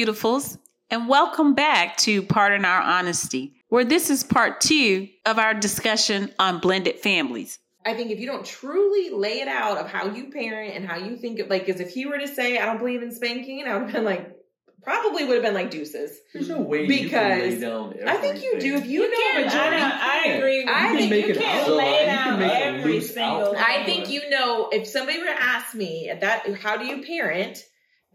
Hello, beautifuls, and welcome back to Pardon Our Honesty, where this is part two of our discussion on blended families. I think if you don't truly lay it out of how you parent and how you think of, like, because if he were to say, I don't believe in spanking, I would have been like, probably would have been like deuces. There's no way Because you can lay down I think you do. If you, know can, majority, I, don't- I agree. I you think can, you you can can't also- lay you down make a every loose single. I think you know if somebody were to ask me at that, how do you parent?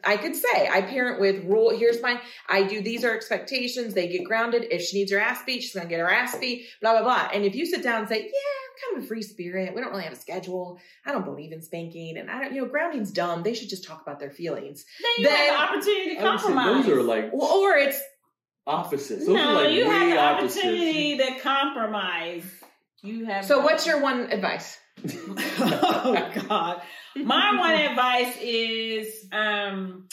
I could say I parent with rule. Here's my. I do. These are expectations. They get grounded. If she needs her ass beat, she's gonna get her ass beat. Blah blah blah. And if you sit down and say, "Yeah, I'm kind of a free spirit. We don't really have a schedule. I don't believe in spanking, and I don't. You know, grounding's dumb. They should just talk about their feelings. Then you Then- have the opportunity to I would say compromise. those are like Or, or it's opposites. Those are no, like you have the opposites. opportunity to compromise. You have. so. What's your one advice? oh God. My one advice is, um,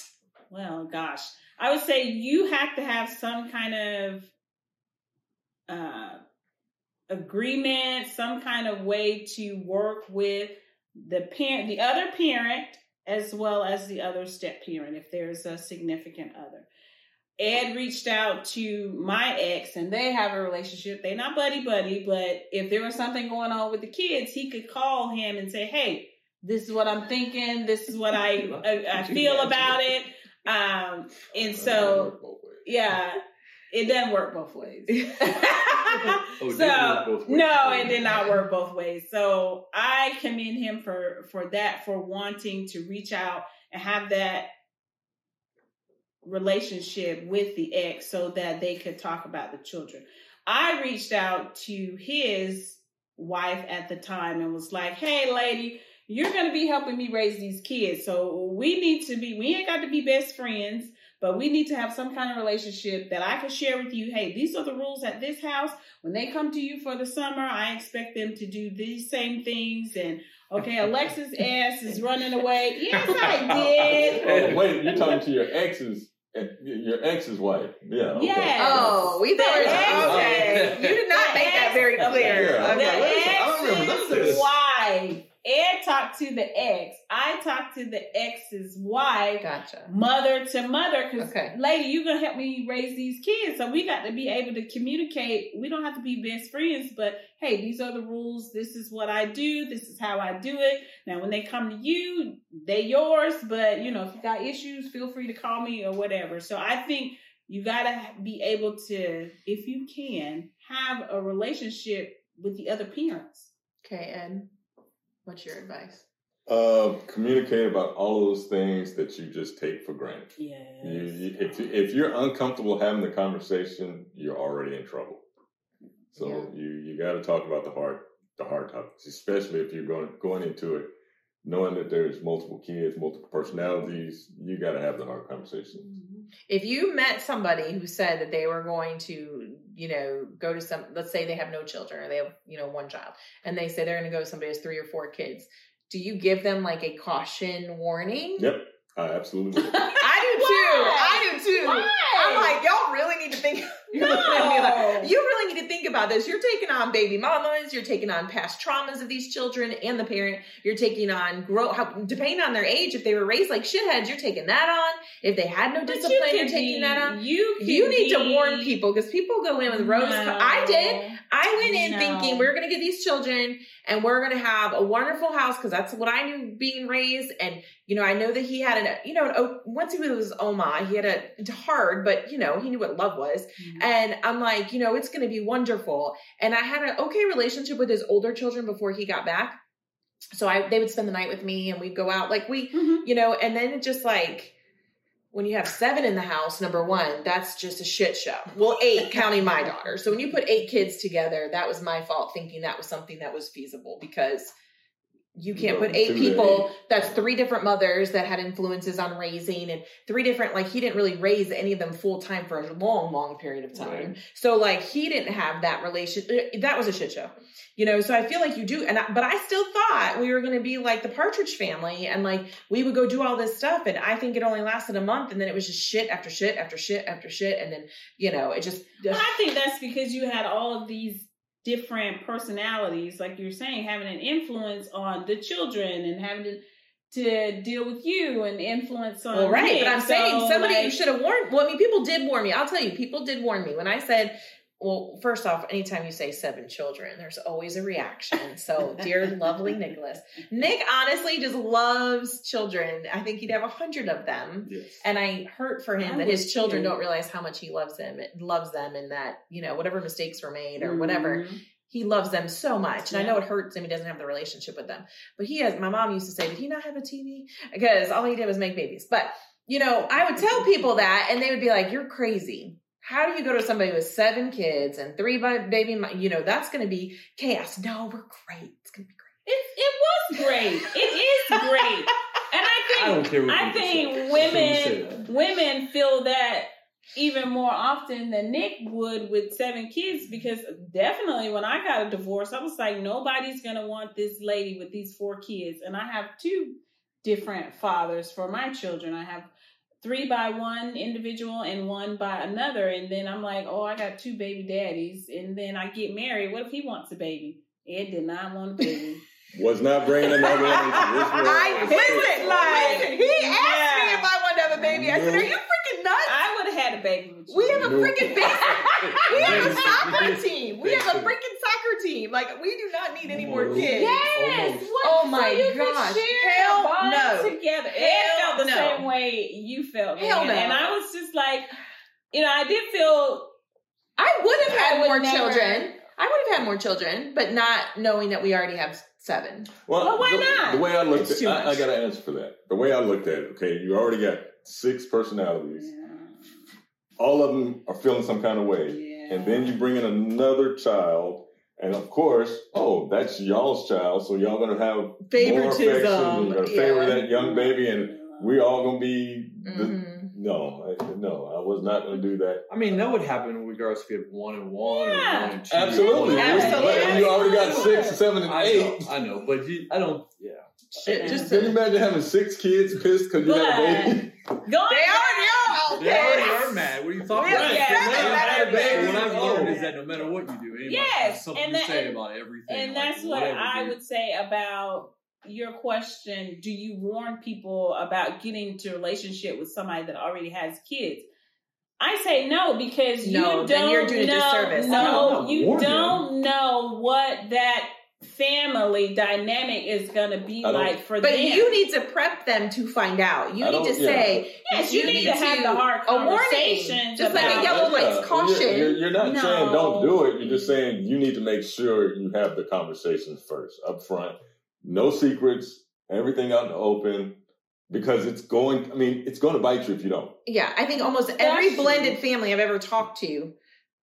well, gosh, I would say you have to have some kind of uh, agreement, some kind of way to work with the parent, the other parent, as well as the other step parent, if there's a significant other. Ed reached out to my ex and they have a relationship. They're not buddy buddy, but if there was something going on with the kids, he could call him and say, Hey, this is what I'm thinking. This is what I, I, I feel about it. Um, and so, yeah, it doesn't work both ways. Oh, so both ways. no, it did not work both ways. So I commend him for for that, for wanting to reach out and have that relationship with the ex so that they could talk about the children. I reached out to his wife at the time and was like, "Hey, lady." You're going to be helping me raise these kids. So we need to be, we ain't got to be best friends, but we need to have some kind of relationship that I can share with you. Hey, these are the rules at this house. When they come to you for the summer, I expect them to do these same things. And okay, Alexa's ass is running away. Yes, I did. Oh, wait, you're talking to your ex's, eh, your ex's wife. Yeah. Okay. Yes. Oh, we thought it The ex- okay. You did not The make that very clear. Yeah. The Okay. Wait, I don't remember ex's this. wife. Ed talked to the ex. I talked to the ex's wife. Gotcha. mother to mother because Okay. lady you gonna help me raise these kids so we got to be able to communicate we don't have to be best friends but hey these are the rules this is what i do this is how i do it now when they come to you they yours but you know if you got issues feel free to call me or whatever so i think you gotta be able to if you can have a relationship with the other parents Okay, Ed, what's your advice? Uh, communicate about all those things that you just take for granted. yes You, you, if, if you're uncomfortable having the conversation, you're already in trouble. So Yeah. you you got to talk about the hard the hard topics, especially if you're going going into it knowing that there's multiple kids, multiple personalities. You got to have the hard conversations. If you met somebody who said that they were going to, you know, go to some, let's say they have no children or they have, you know, one child, and they say they're going to go to somebody who has three or four kids, do you give them like a caution warning? Yep, I absolutely. I do too. I do too. Why? I'm like, y'all really need to think. You're No. looking at me like, you really need to think about this. You're taking on baby mamas. You're taking on past traumas of these children and the parent. You're taking on grow. How, depending on their age, if they were raised like shitheads, you're taking that on. If they had no But discipline, you you're taking be- that on. you You need to warn people because people go in with rose. No. I did. I went in No. thinking we're going to get these children and we're going to have a wonderful house because that's what I knew being raised. And, you know, I know that he had an, you know, an, once he was Oma, he had a, hard, but, you know, he knew what love was. Mhm. And I'm like, you know, it's going to be wonderful. And I had an okay relationship with his older children before he got back. So I, they would spend the night with me and we'd go out like we, Mhm. you know, and then just like, when you have seven in the house, number one, that's just a shit show. Well, eight, counting my daughter. So when you put eight kids together, that was my fault thinking that was something that was feasible because you can't put eight people. many. That's three different mothers that had influences on raising and three different, like he didn't really raise any of them full time for a long, long period of time. Right. So like he didn't have that relation. uh, That was a shit show, you know. So I feel like you do, and I, but I still thought we were going to be like the Partridge Family, and like we would go do all this stuff. And I think it only lasted a month, and then it was just shit after shit after shit after shit, and then you know it just. Well, I think that's because you had all of these different personalities, like you're saying, having an influence on the children and having to to deal with you and influence on Well, right, but I'm So, saying somebody like, should have warned. Well, I mean, people did warn me. I'll tell you, people did warn me when I said. Well, first off, anytime you say seven children, there's always a reaction. So, dear lovely Nicholas, Nick honestly just loves children. I think he'd have a hundred of them. Yes. And I hurt for him I that his children too. don't realize how much he loves them, loves them, and that you know whatever mistakes were made or whatever, Mhm. he loves them so much. And I know it hurts him; he doesn't have the relationship with them. But he has. My mom used to say, "Did he not have a TV?" Because all he did was make babies. But you know, I would tell people that, and they would be like, "You're crazy." How do you go to somebody with seven kids and three baby? You know, that's going to be chaos. No, we're great. It's going to be great. It, it was great. It is great. And I think I don't care what I people think say. women women feel that even more often than Nick would with seven kids because definitely when I got a divorce, I was like, nobody's gonna want this lady with these four kids. And I have two different fathers for my children. I have three by one individual and one by another. And then I'm like, oh, I got two baby daddies. And then I get married. What if he wants a baby? Ed did not want a baby. Was not bringing another one into this world. I listen, like- listen. He asked me if I wanted to have a baby. I said, "Are you freaking nuts?" I would have had a baby. We have a freaking base. We have a soccer team. We have a freaking soccer team. Like we do not need any more No. kids. Yes. Almost. What? Oh my so you could gosh. Share Hell a bond no. Together. Hell no. Same way you felt. Hell no. And I was just like, you know, I did feel. I would have had would more never- children. I would have had more children, but not knowing that we already have seven. Well, Well, why the, not? The way I looked It's at I, I got to answer for that. The way I looked at it, okay, you already got six personalities. All of them are feeling some kind of way. Yeah. And then you bring in another child, and of course, oh, that's y'all's child, so y'all gonna have more affection. Favoritism, You're gonna favor yeah. that young baby, and we all gonna be. The, Mhm. No, I, no, I was not gonna do that. I mean, that would happen regardless if you have one and one Yeah. or one and two. Absolutely, Absolutely. You already got six, seven, and I know, eight. I know, but you, I don't. Yeah, Shit, just Can you imagine having six kids pissed because you had a baby? Going they already are. they already are mad. What are you talking about? have Yeah. seven What I've- are babies. Learned is that no matter what you do, anybody Yes, has something and to that- say and- about everything. And like, that's what whatever, I dude. would say about your question. Do you warn people about getting into a relationship with somebody that already has kids? I say no because you don't then you're doing a know. disservice. No, No, no, you don't know what that family dynamic is going to be like for But them. But you need to prep them to find out. You I need to yeah. say, yes, you, need, to have the hard a just like a yellow lights Yeah, caution. You're, you're, you're not No. saying don't do it. You're just saying you need to make sure you have the conversation first up front. No secrets, everything out in the open, because it's going. I mean, it's going to bite you if you don't. Yeah, I think almost every That's blended true. family I've ever talked to,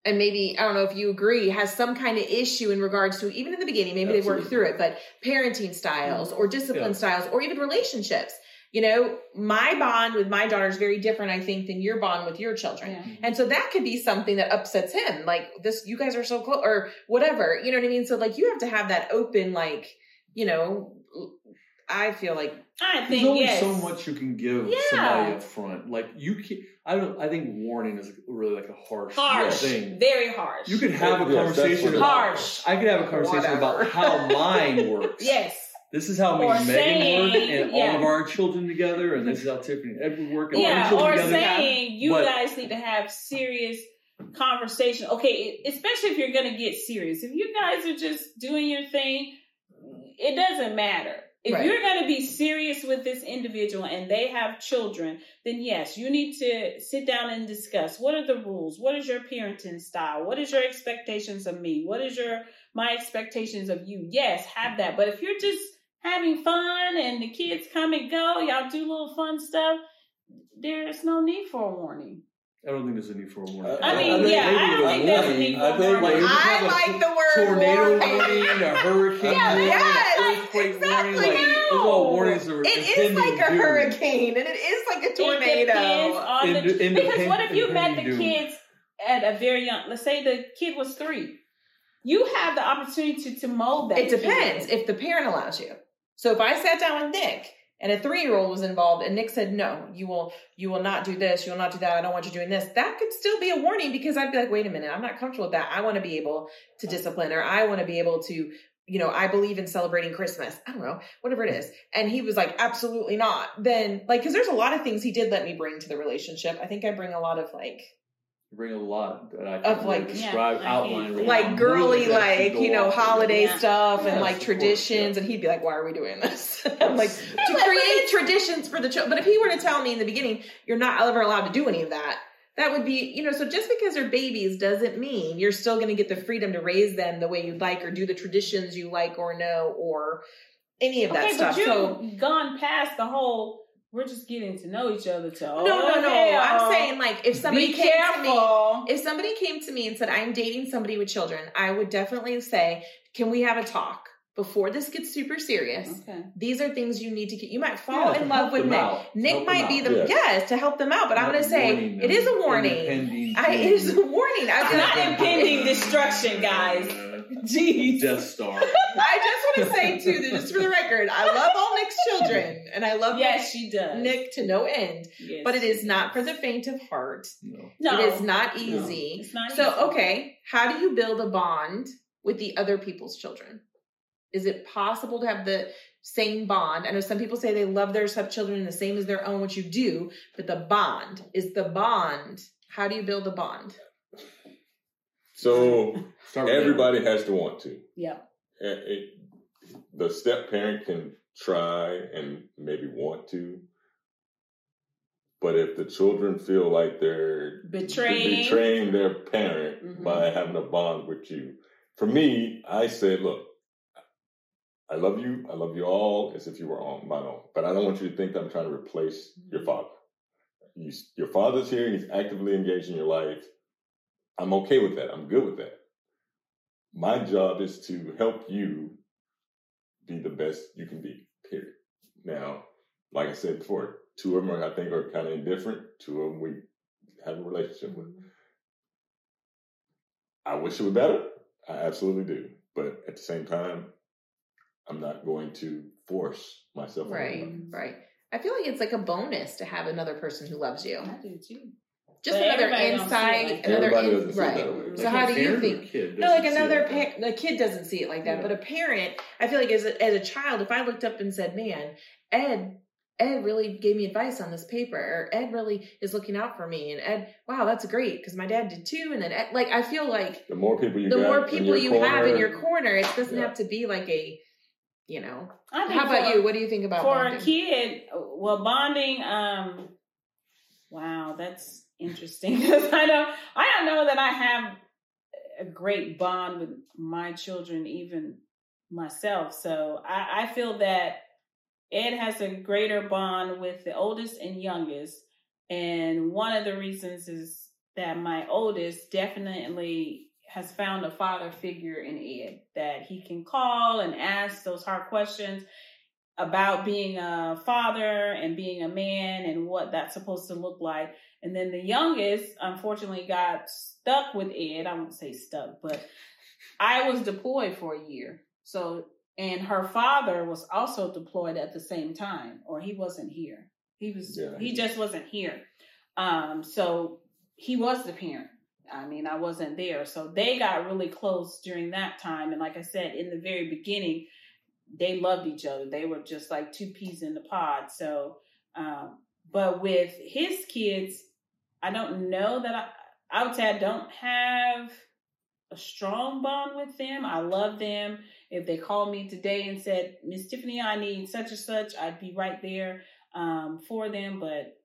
and maybe I don't know if you agree, has some kind of issue in regards to even in the beginning, maybe they've worked through it, but parenting styles or discipline Yeah. styles or even relationships. You know, my bond with my daughter is very different, I think, than your bond with your children. Yeah. And so that could be something that upsets him. Like this, you guys are so close or whatever. You know what I mean? So like you have to have that open, like, you know, I feel like I There's think only yes. so much you can give Yeah. somebody up front. Like you can I don't. I think warning is really like a harsh, harsh, thing. very harsh. You could have a Yes, conversation about. Harsh. I could have a conversation about how mine works. yes. This is how me Or and Megan work, and yeah. all of our children together, and this is how Tiffany and Edward work, and all our Yeah, children or together. saying you But- guys need to have serious conversation. Okay, especially if you're going to get serious. If you guys are just doing your thing, it doesn't matter. If Right. you're going to be serious with this individual and they have children, then yes, you need to sit down and discuss what are the rules? What is your parenting style? What is your expectations of me? What is your my expectations of you? Yes, have that. But if you're just having fun and the kids come and go, y'all do little fun stuff, there's no need for a warning. I don't think there's a need for a warning. Uh, I mean, think yeah, I maybe don't the think there's a warning- need for I a warning. like- I have a like the word tornado warning. warning, a hurricane Yeah, warning, yes, earthquake exactly. warning. Like those are all warnings are It is like a doom. hurricane and it is like a tornado. on the Ind- because what if you met the independent kids at a very young? Let's say the kid was three. You have the opportunity to, to mold that. It depends kid. if the parent allows you. So if I sat down with Nick and a three year old was involved and Nick said, No, you will you will not do this, you will not do that, I don't want you doing this, that could still be a warning because I'd be like, wait a minute, I'm not comfortable with that. I want to be able to discipline or I want to be able to, you know, I believe in celebrating Christmas. I don't know, whatever it is. And he was like, absolutely not. Then, like, because there's a lot of things he did let me bring to the relationship. I think I bring a lot of like, bring a lot that I Of, can like- describe, Yeah, outline. can't- right like now. girly, Movies like, you know, holiday Yeah. stuff and Yes, like of course, traditions. yeah. And he'd be like, why are we doing this? I'm like, to but- but create traditions for the children. But if he were to tell me in the beginning, you're not ever allowed to do any of that, that would be, you know, so just because they're babies doesn't mean you're still going to get the freedom to raise them the way you'd like or do the traditions you like or know or any of that okay, stuff. you've So, gone past the whole. We're just getting to know each other. To no, no, no. okay, I'm saying like if somebody be came to me, if somebody came to me and said, I'm dating somebody with children, I would definitely say, Can we have a talk before this gets super serious? okay. These are things you need to get. You might fall Yeah, in love with Nick. out. Nick Help might be the Yes. yes to help them out, but I'm going to say warning it is a warning. I, it is a warning. I, It's not impending destruction, guys. Jeez. Death Star. I just want to say too that just for the record, I love all Nick's children, and I love Yes, she does. Nick to no end. Yes. But it is not for the faint of heart. No. No, It is not No, easy. it's not so, easy. okay, how do you build a bond with the other people's children? Is it possible to have the same bond? I know some people say they love their stepchildren the same as their own, which you do, but the bond is the bond. How do you build a bond? So Start with everybody has to want to. Yeah. It- it- the step parent can try and maybe want to, but if the children feel like they're Betraying. betraying their parent Mhm. by having a bond with you, for me, I said, look, I love you. I love you all as if you were on my own, but I don't want you to think that I'm trying to replace your father. You, your father's here. and He's actively engaged in your life. I'm okay with that. I'm good with that. My job is to help you be the best you can be, period. Now, like I said before, two of them are, I think are kind of indifferent. Two of them we have a relationship with. Mm-hmm. I wish it were better. I absolutely do. But at the same time, I'm not going to force myself Right, right. I feel like it's like a bonus to have another person who loves you. I do too. Just But another everybody don't see it insight, like another Everybody in- doesn't see it right. that. So Like how do you think? a kid No, like another it like pa- kid doesn't see it like that, Yeah. but a parent, I feel like as a, as a child, if I looked up and said, "Man, Ed, Ed really gave me advice on this paper," or "Ed really is looking out for me," and Ed, wow, that's great because my dad did too, and then Ed, like I feel like The more people you the got more people your you have in your corner, it doesn't Yeah. have to be like a, you know. I think How about for- you? What do you think about for bonding? a kid well bonding um wow that's interesting because i don't i don't know that i have a great bond with my children even myself so i, I feel that ed has a greater bond with the oldest and youngest and one of the reasons is that my oldest definitely has found a father figure in ed that he can call and ask those hard questions about being a father and being a man and what that's supposed to look like. And then the youngest, unfortunately, got stuck with Ed. I won't say stuck, but I was deployed for a year. So, and her father was also deployed at the same time, or he wasn't here. He was, Yeah. he just wasn't here. Um, so he was the parent. I mean, I wasn't there. So they got really close during that time. And like I said, in the very beginning, they loved each other. They were just like two peas in the pod. So, um, but with his kids, I don't know that I, I would say I don't have a strong bond with them. I love them. If they called me today and said, Miss Tiffany, I need such and such, I'd be right there um, for them. But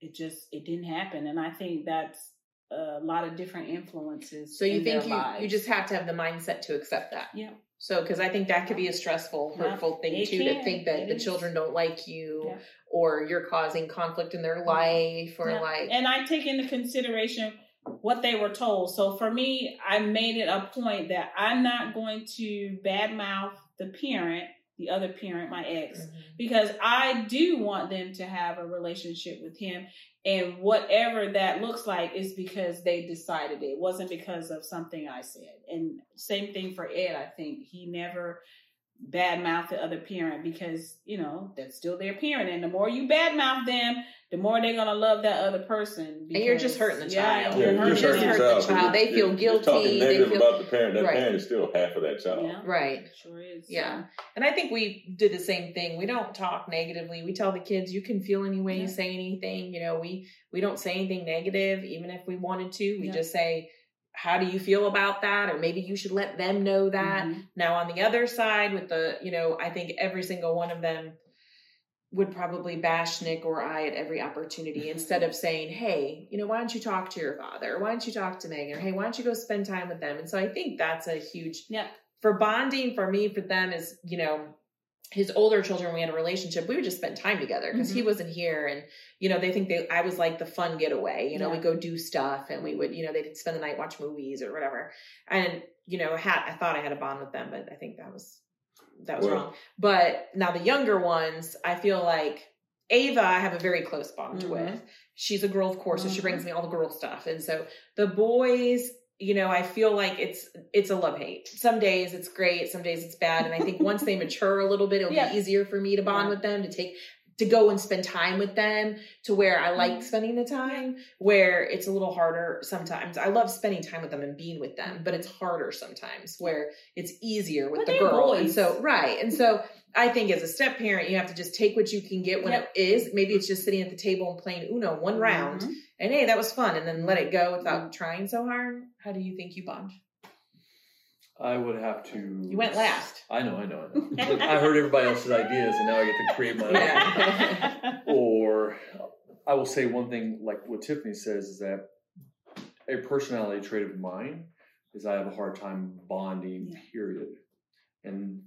it just it didn't happen, and I think that's a lot of different influences. So you think you, lives. you just have to have the mindset to accept that. Yeah. So, because I think that could be a stressful, Yeah, hurtful thing it too, to think that It the is. children don't like you Yeah. or you're causing conflict in their life or Yeah. like. and I take into consideration what they were told. So for me, I made it a point that I'm not going to badmouth the parent, the other parent, my ex, Mhm. because I do want them to have a relationship with him. And whatever that looks like is because they decided it. It wasn't because of something I said. And same thing for Ed, I think. He never badmouth the other parent because you know that's still their parent, and the more you badmouth them, the more they're gonna love that other person. And you're just hurting the yeah, child. you're Yeah, hurting just the child. the child. They feel You're guilty, talking they negative feel- about the parent. That Right. parent is still half of that child. Yeah, Right. sure is. Yeah. And I think we did the same thing. We don't talk negatively. We tell the kids you can feel any way Yeah. you say anything. You know, we we don't say anything negative, even if we wanted to. We Yeah. just say, How do you feel about that? Or maybe you should let them know that. Mhm. Now on the other side with the, you know, I think every single one of them would probably bash Nick or I at every opportunity instead of saying, Hey, you know, why don't you talk to your father? Why don't you talk to Megan? Or hey, why don't you go spend time with them? And so I think that's a huge Yeah. for bonding for me for them is you know his older children we had a relationship we would just spend time together because he Mhm. wasn't here and you know they think they i was like the fun getaway you know Yeah. we go do stuff and we would you know they'd spend the night watch movies or whatever and you know had i thought i had a bond with them but i think that was that was Well- wrong but now the younger ones i feel like ava i have a very close bond Mhm. with she's a girl of course so she Mhm. brings me all the girl stuff and so the boys you know i feel like it's it's a love hate some days it's great some days it's bad and i think once they mature a little bit it'll Yeah. be easier for me to bond Yeah. with them to take to go and spend time with them to where i like Mhm. spending the time where it's a little harder sometimes i love spending time with them and being with them but it's harder sometimes where it's easier with But the girl and so right and so i think as a step parent you have to just take what you can get when Yep. it is maybe it's just sitting at the table and playing uno one round Mhm. and hey, that was fun, and then let it go without Mm-hmm. trying so hard. How do you think you bond? I would have to. You went last. I know, I know, I know. I heard everybody else's ideas, and now I get to create my own. Or I will say one thing, like what Tiffany says, is that a personality trait of mine is I have a hard time bonding. Yeah. Period. And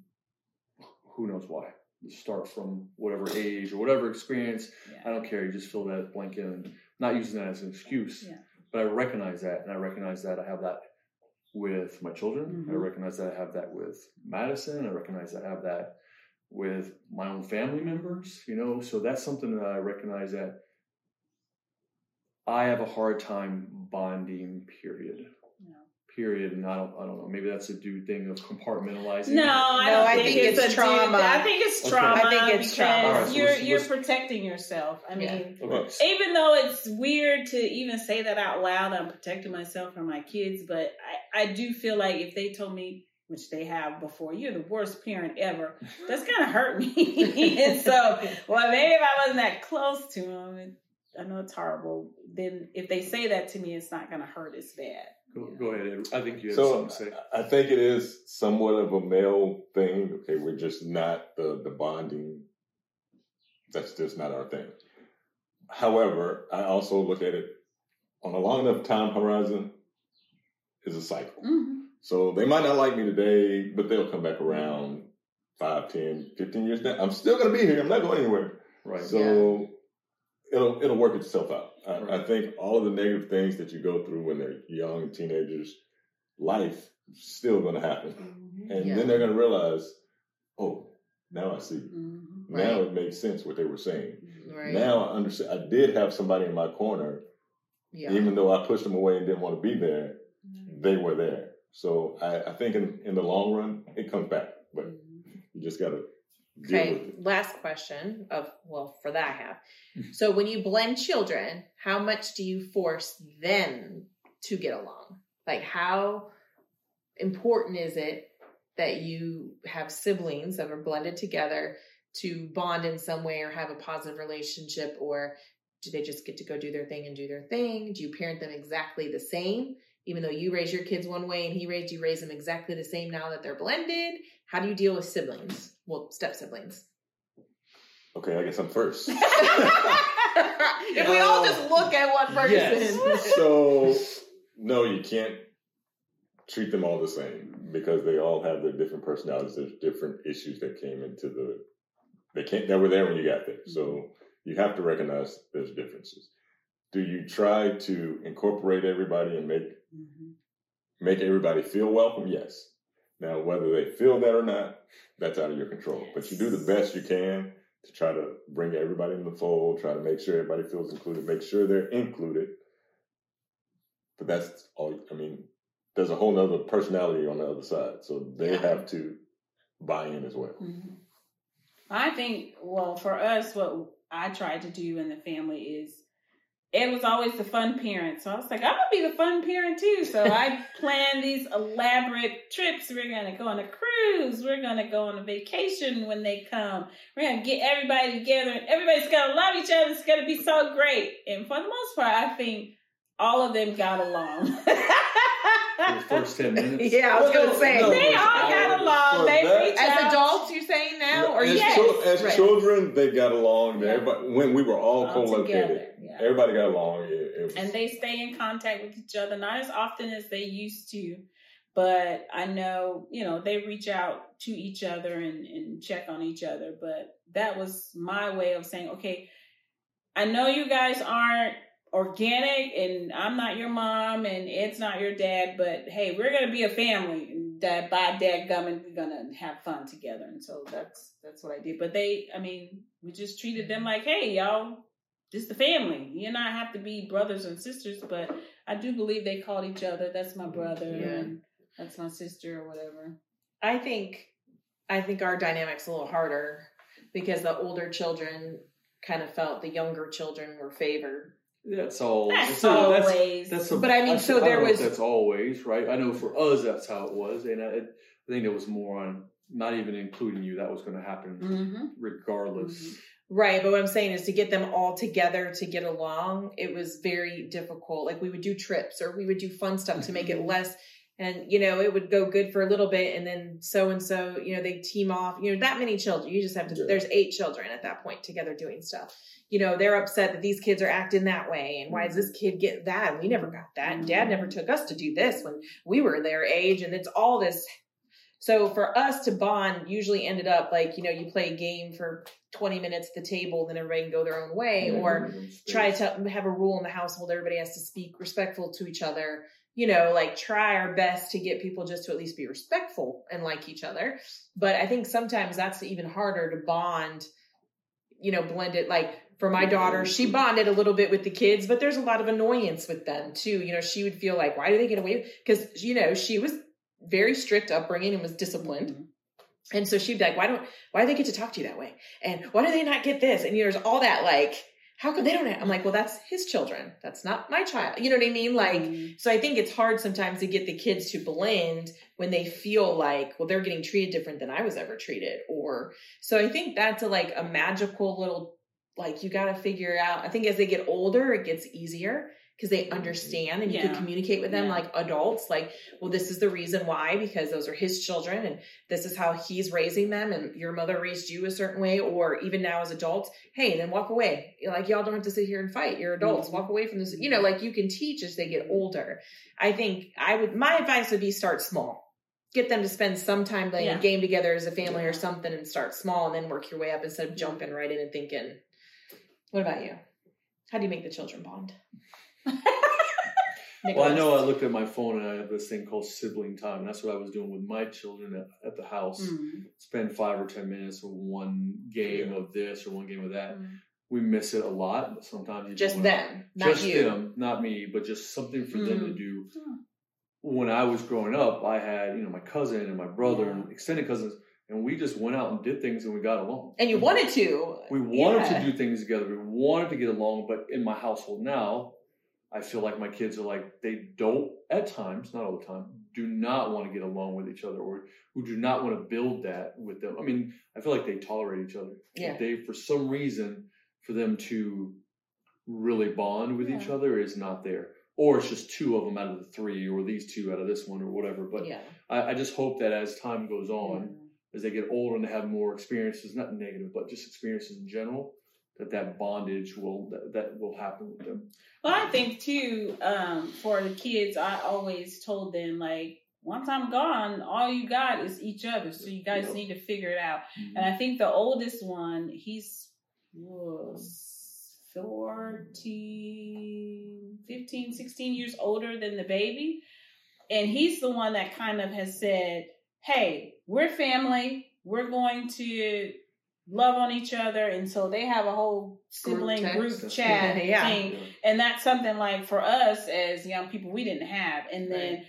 who knows why? Start from whatever age or whatever experience. I don't care. You just fill that blank in. And not using that as an excuse. Yeah. But I recognize that, and I recognize that I have that with my children. I Mhm. recognize that I have that with Madison. I recognize that I have that with my own family members. You know, so that's something that I recognize that I have a hard time bonding. Period. Yeah. Period. And I don't. I don't know. Maybe that's a dude thing of compartmentalizing. No, I don't I think, think it's, it's a trauma. Dude. I think it's Okay. trauma. I think it's because trauma. All right, so you're let's- you're let's- protecting yourself. I Yeah. mean, Okay. even though it's weird to even say that out loud, I'm protecting myself from my kids, but I, I do feel like if they told me, which they have before, you're the worst parent ever, that's gonna hurt me. and so, well, maybe if I wasn't that close to them, I know it's horrible. Then if they say that to me, it's not gonna hurt as bad. Go, go ahead. I think you had So something to say. I think it is somewhat of a male thing. Okay, we're just not the the bonding. That's just not our thing. However, I also look at it on a long enough time horizon is a cycle. Mm-hmm. So they might not like me today, but they'll come back around 5, 10, 15 years down. I'm still going to be here. I'm not going anywhere. Right. So it'll it'll work itself out. I, I think all of the negative things that you go through when they're young teenagers, life is still going to happen, mm-hmm. and Yeah. then they're going to realize, oh, now I see. Mm-hmm. Now Right. it makes sense what they were saying. Mm-hmm. Right. Now I understand. I did have somebody in my corner, yeah. even though I pushed them away and didn't want to be there. Mm-hmm. They were there. So I, I think in, in the long run, it comes back, but you just got to deal with Okay, last question of well, for that I have. So when you blend children, how much do you force them to get along? Like how important is it that you have siblings that are blended together to bond in some way or have a positive relationship or do they just get to go do their thing and do their thing? Do you parent them exactly the same? Even though you raise your kids one way and he raised you raise them exactly the same now that they're blended? How do you deal with siblings? Well, step siblings. Okay, I guess I'm first. if we all just look at one person. Yes. so no, you can't treat them all the same because they all have their different personalities. There's different issues that came into the they can't that were there when you got there. So you have to recognize there's differences. Do you try to incorporate everybody and make Mm-hmm. make everybody feel welcome? Yes. Now whether they feel that or not, that's out of your control. But you do the best you can to try to bring everybody in the fold, try to make sure everybody feels included, make sure they're included. But that's all. I mean, there's a whole nother personality on the other side, so they Yeah. have to buy in as well. Mhm. I think, well, for us, what I try to do in the family is Ed was always the fun parent. So I was like, I'm going to be the fun parent too. So I planned these elaborate trips. We're going to go on a cruise. We're going to go on a vacation when they come. We're going to get everybody together. and Everybody's going to love each other. It's going to be so great. And for the most part, I think all of them got along. The first 10 minutes. Yeah, I was Well, gonna say. no, they all got along. They that- reached As out. adults, saying now, or as, yes, as right. children, they got along. Yeah. Everybody, when we were all, All co-located, yeah. everybody got along. It, it and they stay in contact with each other not as often as they used to but i know you know they reach out to each other and, and check on each other but that was my way of saying okay i know you guys aren't organic and i'm not your mom and ed's not your dad but hey we're gonna be a family and that by dad gumming we're gonna have fun together and so that's that's what i did but they i mean we just treated them like hey y'all just the family. You and I have to be brothers and sisters, but I do believe they called each other. That's my brother, Yeah. and that's my sister, or whatever. I think I think our dynamic's a little harder because the older children kind of felt the younger children were favored. That's all. That's that's, a- that's, always. that's a, But I mean, so there was- That's always right. I know for us that's how it was, and I, I think it was more on not even including you. That was going to happen hmm regardless. Right, but what I'm saying is to get them all together to get along, it was very difficult. Like we would do trips or we would do fun stuff to make it less and you know, it would go good for a little bit and then so and so, you know, they team off, you know, that many children. You just have to Yeah. there's eight children at that point together doing stuff. You know, they're upset that these kids are acting that way and why does this mm-hmm. kid get that? We never got that. And dad never took us to do this when we were their age and it's all this so for us to bond usually ended up like, you know, you play a game for 20 minutes at the table, then everybody can go their own way, or mm-hmm. try to have a rule in the household. Everybody has to speak respectful to each other. You know, like try our best to get people just to at least be respectful and like each other. But I think sometimes that's even harder to bond, you know, blend it. Like for my daughter, she mm-hmm. bonded a little bit with the kids, but there's a lot of annoyance with them too. You know, she would feel like, why do they get away? Because, you know, she was very strict upbringing and was disciplined. Mm-hmm. And so she'd be like, why don't, why do they get to talk to you that way? And why do they not get this? And you know, there's all that like, how could they don't have, I'm like, well, that's his children. That's not my child. You know what I mean? Like, Mhm. so I think it's hard sometimes to get the kids to blend when they feel like, well, they're getting treated different than I was ever treated. Or, so I think that's a, like a magical little, like you got to figure out. I think as they get older, it gets easier because they understand and you Yeah. can communicate with them Yeah. like adults. Like, well, this is the reason why, because those are his children and this is how he's raising them and your mother raised you a certain way. Or even now as adults, hey, then walk away. Like, y'all don't have to sit here and fight. You're adults. Mhm. Walk away from this. You know, like you can teach as they get older. I think I would, my advice would be start small. Get them to spend some time playing Yeah. a game together as a family or something and start small and then work your way up instead of jumping right in and thinking, what about you? How do you make the children bond? Well, I know I looked at my phone and I have this thing called sibling time. That's what I was doing with my children at, at the house. Mhm. Spend five or ten minutes with one game of this or one game of that. Mm. We miss it a lot, but sometimes you Just them, not just you. them, not me, but just something for them to Mhm. do. Hmm. When I was growing up, I had you know my cousin and my brother and extended cousins, and we just went out and did things and we got along. And you wanted to. We wanted Yeah. to do things together. We wanted to get along, but in my household now, I feel like my kids are like they don't at times, not all the time, do not want to get along with each other or who do not want to build that with them. I mean, I feel like they tolerate each other. Yeah. They for some reason for them to really bond with each other is not there. Or it's just two of them out of the three, or these two out of this one, or whatever. But yeah. I, I just hope that as time goes on, as they get older and they have more experiences, not negative, but just experiences in general, that that bondage will that, that will happen with them. Well, I think too, um, for the kids, I always told them like, once I'm gone, all you got is each other. So you guys Yep. need to figure it out. And I think the oldest one, he's was 14, 15, 16 years older than the baby. And he's the one that kind of has said, hey, we're family. We're going to love on each other. And so they have a whole sibling text. group chat Yeah. thing. And that's something like for us as young people, we didn't have. And then Right.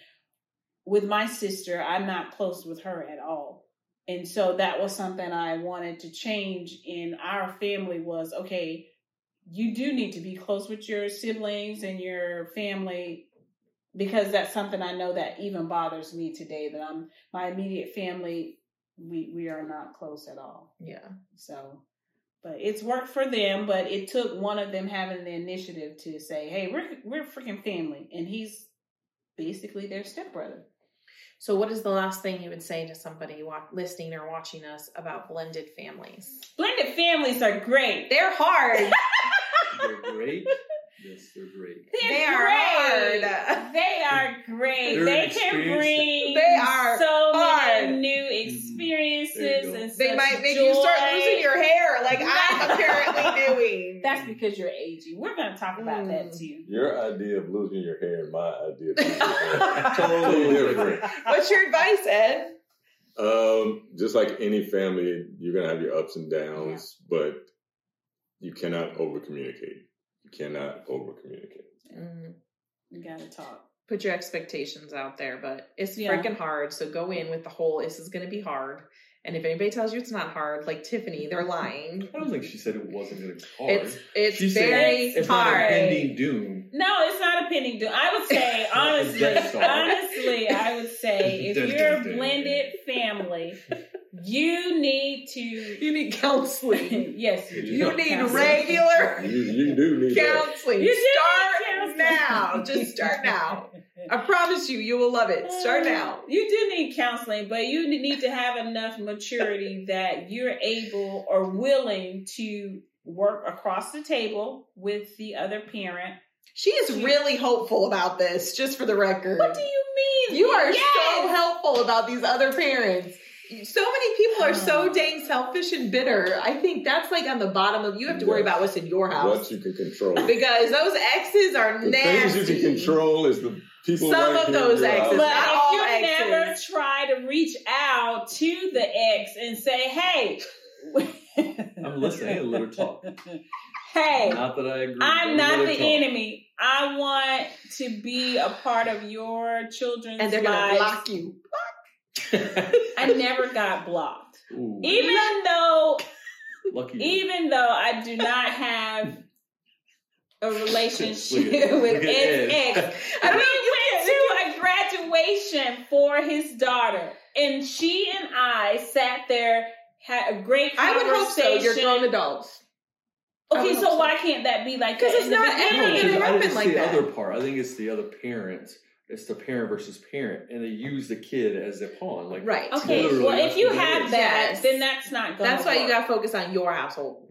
with my sister, I'm not close with her at all. and so that was something I wanted to change in our family was okay, you do need to be close with your siblings and your family because that's something I know that even bothers me today that I'm my immediate family we we are not close at all. Yeah. So but it's worked for them, but it took one of them having the initiative to say, "Hey, we're we're freaking family." And he's basically their stepbrother. So, what is the last thing you would say to somebody listening or watching us about blended families? Blended families are great. They're hard. They're great. Yes, they're great. They're They are great. hard. They are great. They're they can bring They are so hard. many new There you experiences go. and they might make you start losing your hair, like I'm apparently doing. That's because you're aging. We're going to talk about that Mm. too. Your idea of losing your hair and my idea of losing your hair totally different. What's your advice, Ed? Um, just like any family, you're gonna have your ups and downs, but you cannot over communicate. You cannot over communicate. Mm, We got to talk. put your expectations out there, but it's Yeah. freaking hard. So go in with the whole this is going to be hard. And if anybody tells you it's not hard, like Tiffany, they're lying. I don't think she said it wasn't going to be hard. It's it's she said very it's not a pending doom. No, it's not a pending doom. I would say, honestly, honestly, I would say if you're a blended family, you need to. You need counseling. yes, You You need Counseling. regular You, you do need that. counseling. You do need start counseling. now. Just start now. I promise you, you will love it. Start uh, now. You do need counseling, but you need to have enough maturity that you're able or willing to work across the table with the other parent. She is really hopeful about this, just for the record. What do you mean? You are so helpful about these other parents. So many people are so dang selfish and bitter. I think that's like on the bottom of you have to worry Yes. about what's in your house. What you can control. Because those exes are The nasty. things you can control is the people. Some right of those exes. house. But Not all if you exes. never try to reach out to the ex and say, "Hey," I'm listening. Let her talk. hey, Not that I agree. I'm not the talk. enemy. I want to be a part of your children's and they're gonna block you. I never got blocked, Ooh, even though, lucky. you. even though I do not have a relationship with his ex. I we went to a graduation for his daughter, and she and I sat there, had a great I would hope so. conversation. You're grown adults. I Okay, so hope so. why can't that be like 'Cause that it's not beginning? ever No, gonna 'cause I happen think like the that. other part. I think it's the other parent. It's the parent versus parent, and they use the kid as a pawn. Like Right. Okay, well, if you have is. that, Yes. then that's not going. That's why you gotta focus on your household.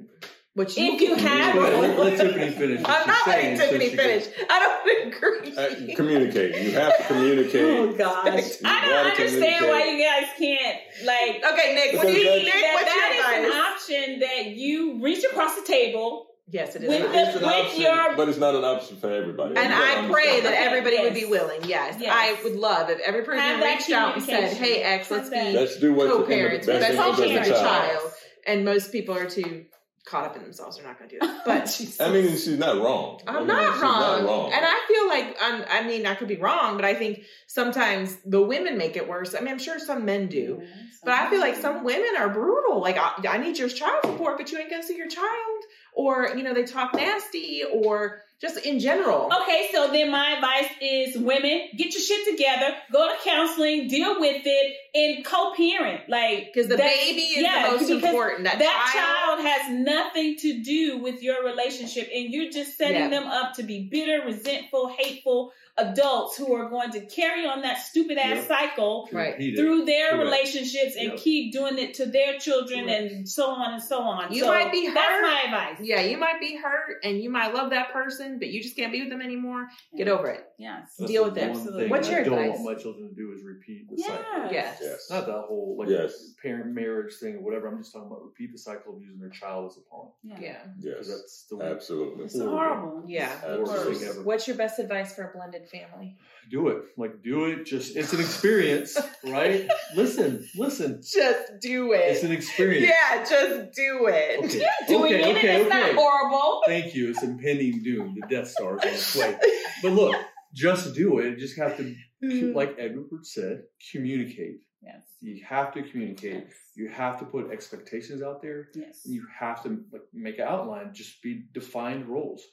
Which you If you have, let, let, Tiffany finish. I'm not letting saying so Tiffany she can- finish. I don't agree. Uh, communicate. You have to communicate. Oh gosh. You I don't understand why you guys can't like. Okay, Nick. What do Because you that's- Nick? that, What's that your is an option that you reach across the table Yes, it is. With the- option. It's an with option, your- but it's not an option for everybody. And You I pray that Okay, everybody would be willing. Yes. Yes. I would love if every person Have that reached out and said, "Hey, X, let's be. Let's do what's in the co-parents, best best interest interest of of the the child. child." And most people are too caught up in themselves. They're not going to do that. But I mean, she's not wrong. I I'm mean, not she's wrong. Not wrong. And I feel like I'm, I mean, I could be wrong, but I think sometimes the women make it worse. I mean, I'm sure some men do, but I feel like some women are brutal. Like, I, I need your child support, but you ain't gonna see your child, or you know, they talk nasty, or just in general. Okay, so then my advice is women, get your shit together, go to counseling, deal with it, and co-parent. Like Because the that's- baby is yeah, the most important. That, that child, child has nothing to do with your relationship, and you're just setting Yeah. them up to be bitter, resentful, hateful adults who are going to carry on that stupid ass Yep. cycle Right. Through their Correct. relationships and Yep. keep doing it to their children Correct. and so on and so on. You So might be hurt. That's my advice. yeah, you might be hurt, and you might love that person, but you just can't be with them anymore. Get over it. Yes. That's deal with it. one Absolutely. thing What's I your don't want my children to do is repeat the Yeah. cycle. Yes. Yes. Not that whole like Yes. parent marriage thing or whatever. I'm just talking about repeat the cycle of using their child as a pawn Yeah. Yeah. Yes. that's the Absolutely. It's horrible. Yeah. the worst Absolutely. What's your best advice for a blended family? Do it, like do it. Just it's an experience, right? listen, listen. Just do it. It's an experience. Yeah, just do it. Okay. Doing okay, it, okay, it's okay. not horrible. Thank you. It's impending doom. The Death Star is on its way. But look, just do it. You just have to mm-hmm. like Edward said, communicate. Yes. You have to communicate. Yes. You have to put expectations out there. Yes. You have to like make an outline. Just be defined roles,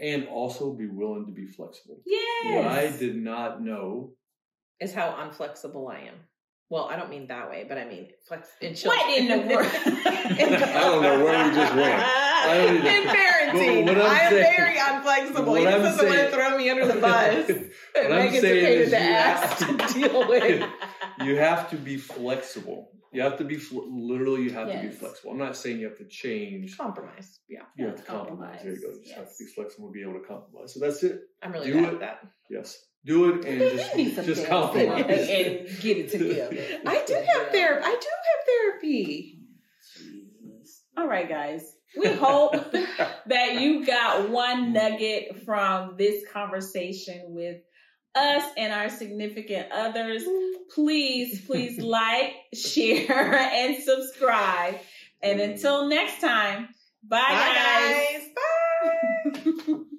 and also be willing to be flexible. Yes. What I did not know. is how unflexible I am. Well, I don't mean that way, but I mean flex in What in the world? I don't know where we just went. I don't either. in parenting, But what I'm I am saying- very unflexible. what He I'm doesn't want to throw me under the bus. What and I'm saying okay is to you have- to deal with. you have to be flexible. You have to be fl- literally. You have to be flexible. I'm not saying you have to change. Compromise. Yeah, You have to compromise. There you go. You just have to be flexible and be able to compromise. So that's it. I'm really Do bad it. at that. Yes, do it and just You just compromise. and get it together. I do have therapy. I do have therapy. Jesus. All right, guys. We hope that you got one nugget from this conversation with us and our significant others. Mm. Please, please like, share, and subscribe. And mm. until next time, bye, Bye, guys. guys. Bye.